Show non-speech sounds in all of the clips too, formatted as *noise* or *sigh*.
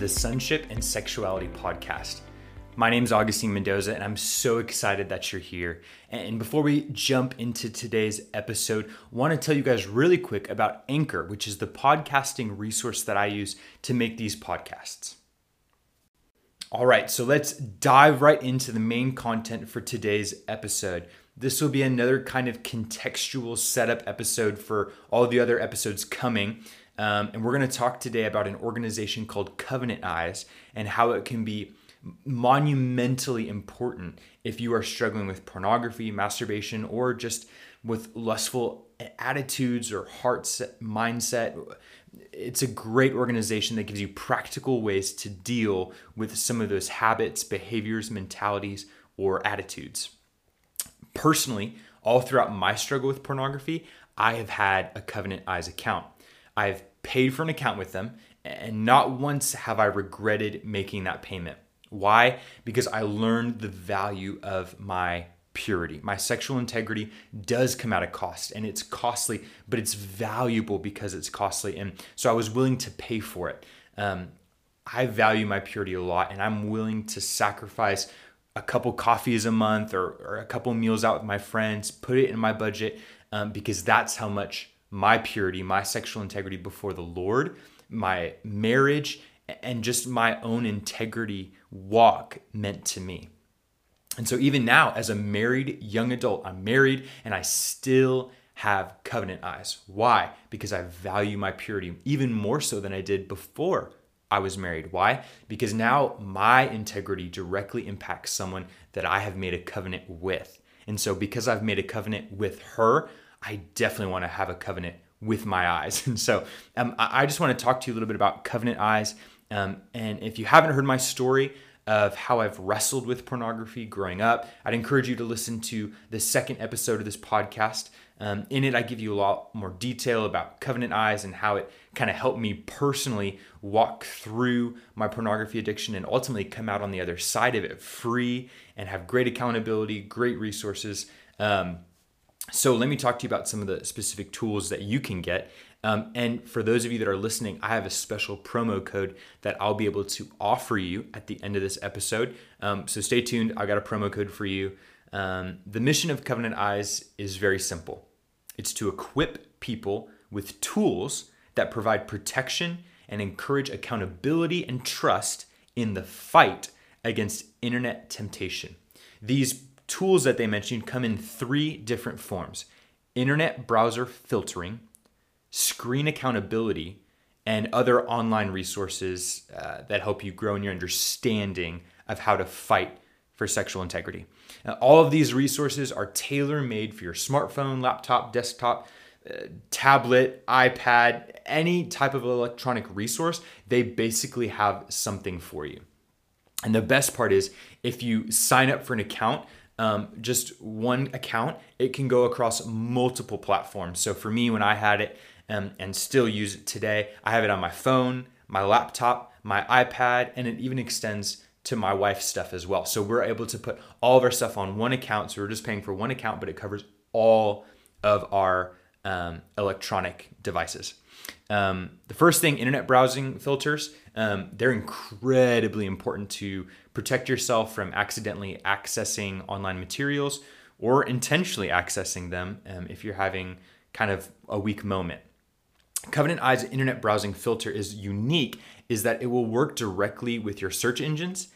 the Sonship and Sexuality Podcast. My name is Augustine Mendoza, and I'm so excited that you're here. And before we jump into today's episode, I want to tell you guys really quick about Anchor, which is the podcasting resource that I use to make these podcasts. All right, so let's dive right into the main content for today's episode. This will be another kind of contextual setup episode for all the other episodes coming. Um, and we're going to talk today about an organization called Covenant Eyes and how it can be monumentally important if you are struggling with pornography, masturbation, or just with lustful attitudes or heart set, mindset. It's a great organization that gives you practical ways to deal with some of those habits, behaviors, mentalities, or attitudes. Personally, all throughout my struggle with pornography, I have had a Covenant Eyes account. I've paid for an account with them, and not once have I regretted making that payment. Why? Because I learned the value of my purity. My sexual integrity does come at a cost and it's costly, but it's valuable because it's costly. And so I was willing to pay for it. Um, I value my purity a lot and I'm willing to sacrifice a couple coffees a month or, or a couple meals out with my friends, put it in my budget um, because that's how much my purity, my sexual integrity before the Lord, my marriage, and just my own integrity walk meant to me. And so, even now, as a married young adult, I'm married and I still have covenant eyes. Why? Because I value my purity even more so than I did before I was married. Why? Because now my integrity directly impacts someone that I have made a covenant with. And so, because I've made a covenant with her, I definitely want to have a covenant with my eyes. *laughs* And so um, I just want to talk to you a little bit about covenant eyes. Um, and if you haven't heard my story of how I've wrestled with pornography growing up, I'd encourage you to listen to the second episode of this podcast. Um, in it, I give you a lot more detail about covenant eyes and how it kind of helped me personally walk through my pornography addiction and ultimately come out on the other side of it free and have great accountability, great resources. Um, so let me talk to you about some of the specific tools that you can get. Um, and for those of you that are listening, I have a special promo code that I'll be able to offer you at the end of this episode. Um, so stay tuned. I got a promo code for you. Um, the mission of Covenant Eyes is very simple it's to equip people with tools that provide protection and encourage accountability and trust in the fight against internet temptation. These tools that they mentioned come in three different forms internet browser filtering, screen accountability, and other online resources uh, that help you grow in your understanding of how to fight for sexual integrity. Now, all of these resources are tailor made for your smartphone, laptop, desktop, uh, tablet, iPad, any type of electronic resource. They basically have something for you. And the best part is if you sign up for an account, um, just one account, it can go across multiple platforms. So for me, when I had it um, and still use it today, I have it on my phone, my laptop, my iPad, and it even extends to my wife's stuff as well. So we're able to put all of our stuff on one account. So we're just paying for one account, but it covers all of our um, electronic devices. Um, the first thing, internet browsing filters, um, they're incredibly important to protect yourself from accidentally accessing online materials or intentionally accessing them um, if you're having kind of a weak moment. Covenant Eye's internet browsing filter is unique is that it will work directly with your search engines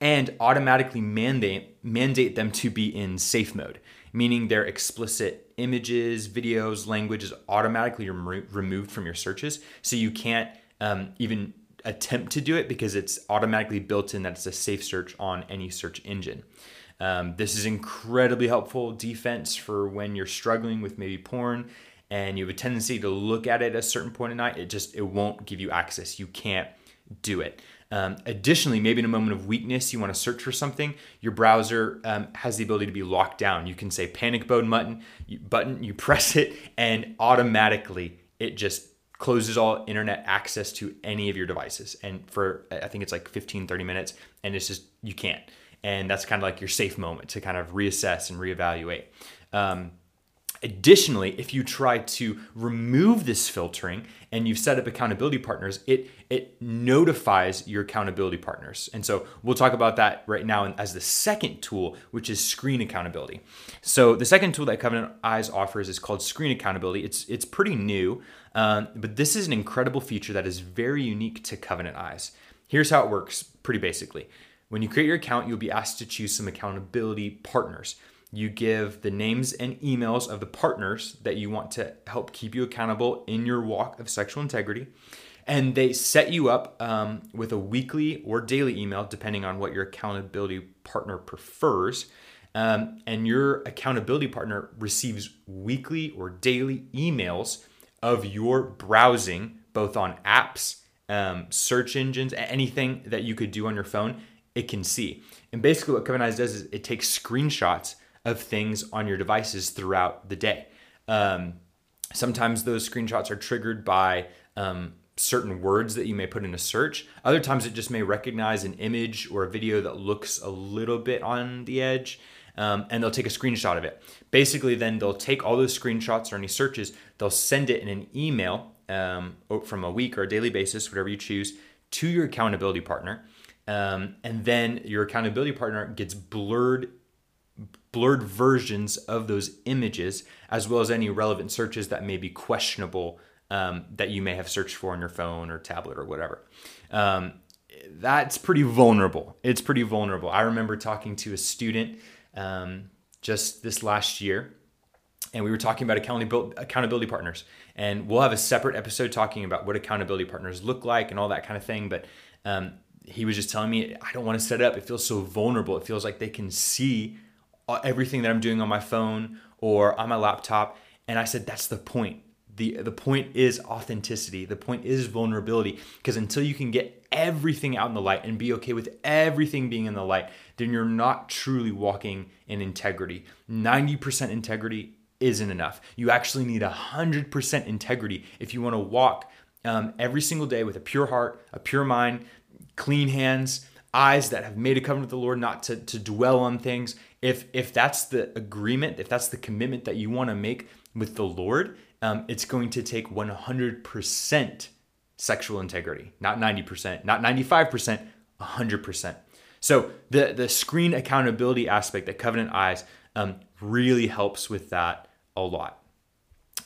and automatically mandate mandate them to be in safe mode, meaning their explicit images, videos, language is automatically remo- removed from your searches, so you can't um, even attempt to do it because it's automatically built in that it's a safe search on any search engine. Um, this is incredibly helpful defense for when you're struggling with maybe porn and you have a tendency to look at it at a certain point in night. It just it won't give you access. You can't do it. Um, additionally, maybe in a moment of weakness, you want to search for something. Your browser um, has the ability to be locked down. You can say panic button button, you, button, you *laughs* press it, and automatically it just closes all internet access to any of your devices. And for, I think it's like 15, 30 minutes, and it's just, you can't. And that's kind of like your safe moment to kind of reassess and reevaluate. Um, Additionally, if you try to remove this filtering and you've set up accountability partners, it it notifies your accountability partners. And so we'll talk about that right now as the second tool, which is screen accountability. So the second tool that Covenant Eyes offers is called screen accountability. It's it's pretty new, um, but this is an incredible feature that is very unique to Covenant Eyes. Here's how it works, pretty basically. When you create your account, you'll be asked to choose some accountability partners you give the names and emails of the partners that you want to help keep you accountable in your walk of sexual integrity. And they set you up um, with a weekly or daily email, depending on what your accountability partner prefers. Um, and your accountability partner receives weekly or daily emails of your browsing, both on apps, um, search engines, anything that you could do on your phone, it can see. And basically, what Covenant Eyes does is it takes screenshots of things on your devices throughout the day. Um, sometimes those screenshots are triggered by um, certain words that you may put in a search. Other times it just may recognize an image or a video that looks a little bit on the edge. Um, and they'll take a screenshot of it. Basically, then they'll take all those screenshots or any searches, they'll send it in an email um, from a week or a daily basis, whatever you choose, to your accountability partner. Um, and then your accountability partner gets blurred blurred versions of those images, as well as any relevant searches that may be questionable um, that you may have searched for on your phone or tablet or whatever. Um, that's pretty vulnerable. It's pretty vulnerable. I remember talking to a student um, just this last year, and we were talking about accountability, partners. And we'll have a separate episode talking about what accountability partners look like and all that kind of thing. But um, he was just telling me, I don't want to set it up. It feels so vulnerable. It feels like they can see everything that I'm doing on my phone or on my laptop. And I said, that's the point. The, the point is authenticity. The point is vulnerability. Because until you can get everything out in the light and be okay with everything being in the light, then you're not truly walking in integrity. 90% integrity isn't enough. You actually need 100% integrity if you want to walk um, every single day with a pure heart, a pure mind, clean hands, eyes that have made a covenant with the Lord, not to, to dwell on things. If if that's the agreement, if that's the commitment that you want to make with the Lord, um, it's going to take 100% sexual integrity, not 90%, not 95%, 100%. So the the screen accountability aspect that Covenant Eyes um, really helps with that a lot.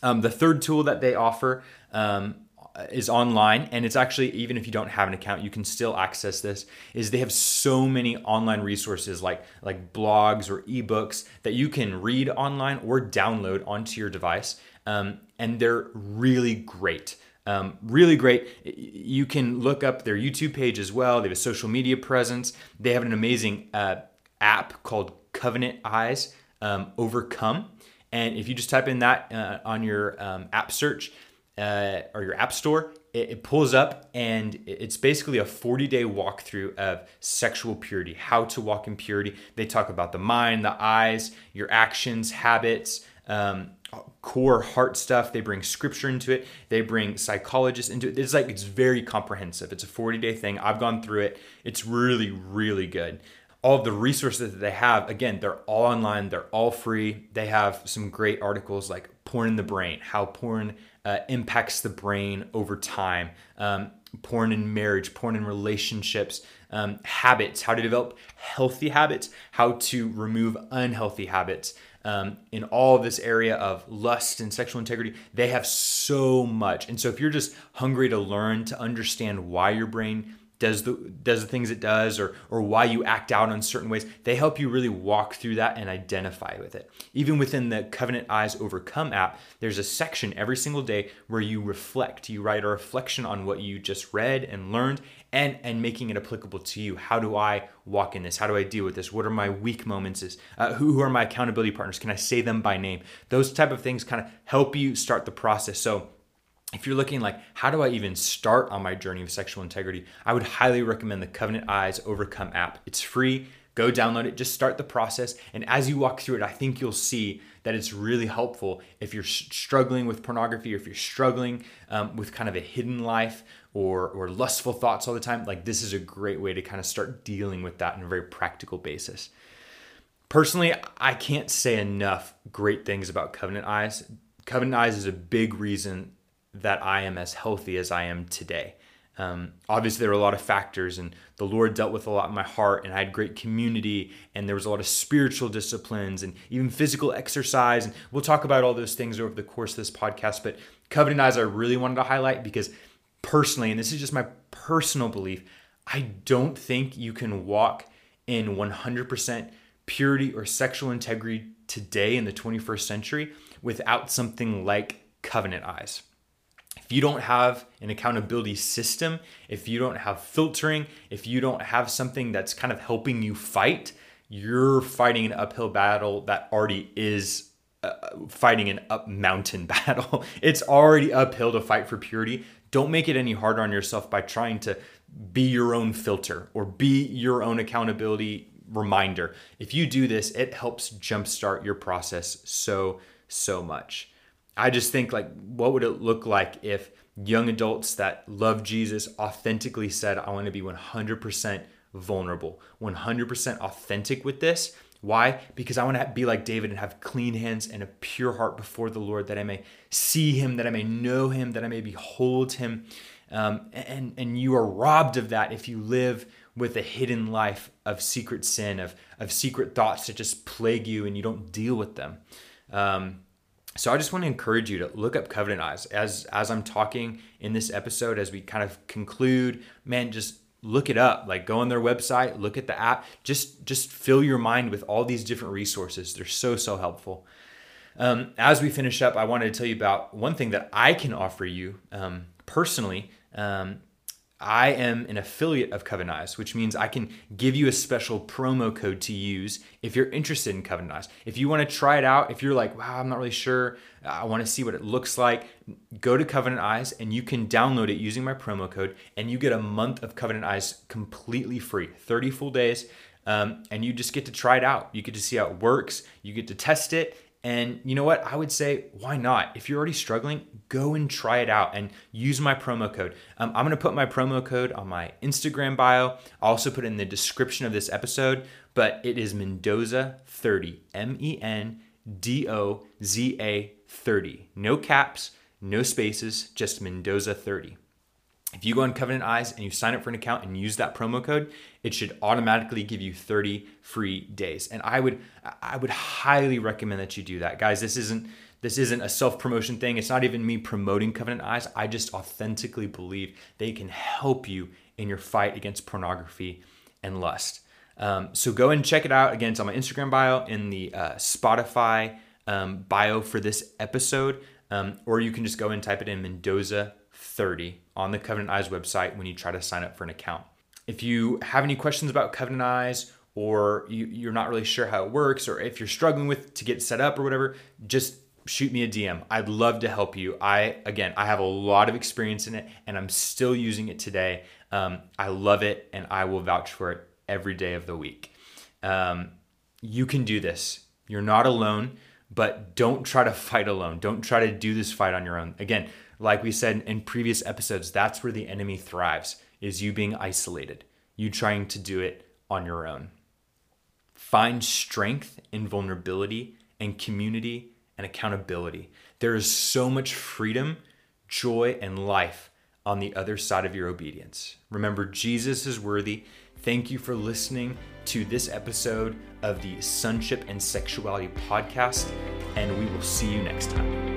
Um, the third tool that they offer um, is online and it's actually even if you don't have an account you can still access this is they have so many online resources like like blogs or ebooks that you can read online or download onto your device um, and they're really great. Um, really great. You can look up their youtube page as well. They have a social media presence. They have an amazing uh, app called covenant eyes um, overcome. And if you just type in that uh, on your um, app search uh, or your app store, it, it, pulls up and it's basically a 40 day walkthrough of sexual purity, how to walk in purity. They talk about the mind, the eyes, your actions, habits, um, core heart stuff. They bring scripture into it. They bring psychologists into it. It's like it's very comprehensive. It's a 40 day thing. I've gone through it. It's really, really good all of the resources that they have again they're all online they're all free they have some great articles like porn in the brain how porn uh, impacts the brain over time. Um, porn in marriage porn in relationships um, habits how to develop healthy habits how to remove unhealthy habits. Um, in all this area of lust and sexual integrity they have so much. And so if you're just hungry to learn to understand why your brain does the does the things it does or or why you act out in certain ways they help you really walk through that and identify with it. Even within the covenant eyes overcome app there's a section every single day where you reflect. You write a reflection on what you just read and learned and and making it applicable to you. How do i walk in this? How do i deal with this? What are my weak moments? Is uh, who, who are my accountability partners? Can i say them by name? Those type of things kind of help you start the process. So if you're looking like how do i even start on my journey of sexual integrity? I would highly recommend the covenant eyes overcome app. It's free. Go download it. Just start the process. And as you walk through it i think you'll see that it's really helpful if you're struggling with pornography or if you're struggling um, with kind of a hidden life or or lustful thoughts all the time like this is a great way to kind of start dealing with that on a very practical basis. Personally, I can't say enough great things about Covenant Eyes. Covenant Eyes is a big reason that I am as healthy as I am today. Um, obviously, there were a lot of factors, and the Lord dealt with a lot in my heart, and I had great community, and there was a lot of spiritual disciplines, and even physical exercise. And we'll talk about all those things over the course of this podcast. But Covenant Eyes, I really wanted to highlight because personally, and this is just my personal belief, I don't think you can walk in 100% purity or sexual integrity today in the 21st century without something like Covenant Eyes if you don't have an accountability system, if you don't have filtering, if you don't have something that's kind of helping you fight, you're fighting an uphill battle that already is uh, fighting an up mountain *laughs* battle. it's already uphill to fight for purity. Don't make it any harder on yourself by trying to be your own filter or be your own accountability reminder. If you do this, it helps jumpstart your process so, so much. I just think like what would it look like if young adults that love Jesus authentically said, I want to be 100% vulnerable, 100% authentic with this. Why? Because I want to be like David and have clean hands and a pure heart before the Lord, that I may see Him, that I may know Him, that I may behold Him. Um, and and you are robbed of that if you live with a hidden life of secret sin, of of secret thoughts that just plague you, and you don't deal with them. Um, so I just want to encourage you to look up Covenant Eyes as as I'm talking in this episode as we kind of conclude. Man, just look it up. Like go on their website, look at the app. Just just fill your mind with all these different resources. They're so so helpful. Um, as we finish up, I wanted to tell you about one thing that I can offer you um, personally. Um, I am an affiliate of Covenant Eyes, which means I can give you a special promo code to use if you're interested in Covenant Eyes. If you want to try it out, if you're like, wow, I'm not really sure, I want to see what it looks like, go to Covenant Eyes and you can download it using my promo code and you get a month of Covenant Eyes completely free, 30 full days. Um, and you just get to try it out. You get to see how it works, you get to test it, and you know what? I would say, why not? If you're already struggling, go and try it out and use my promo code. Um, I'm to put my promo code on my Instagram bio. I'll also put it in the description of this episode, but it is Mendoza 30, M E N D O Z A 30. No caps, no spaces, just Mendoza 30. If you go on Covenant Eyes and you sign up for an account and use that promo code, it should automatically give you 30 free days. And I would I would highly recommend that you do that. Guys, this isn't this isn't a self-promotion thing. It's not even me promoting Covenant Eyes. I just authentically believe they can help you in your fight against pornography and lust. Um, so go and check it out. Again, it's on my Instagram bio, in the uh, Spotify um, bio for this episode, um, or you can just go and type it in Mendoza 30 on the Covenant Eyes website when you try to sign up for an account. If you have any questions about Covenant Eyes or you, are not really sure how it works or if you're struggling with to get set up or whatever, just shoot me a DM. I'd love to help you. I again, I have a lot of experience in it and I'm still using it today. Um, I love it and I will vouch for it every day of the week. Um, you can do this. You're not alone, but don't try to *laughs* fight alone. Don't try to do this fight on your own. Again, like we said in previous episodes, that's where the enemy thrives, is you being isolated, you trying to do it on your own. Find strength in vulnerability and community and accountability. There is so much freedom, joy, and life on the other side of your obedience. Remember, Jesus is worthy. Thank you for listening to this episode of the Sonship and Sexuality podcast, and we will see you next time.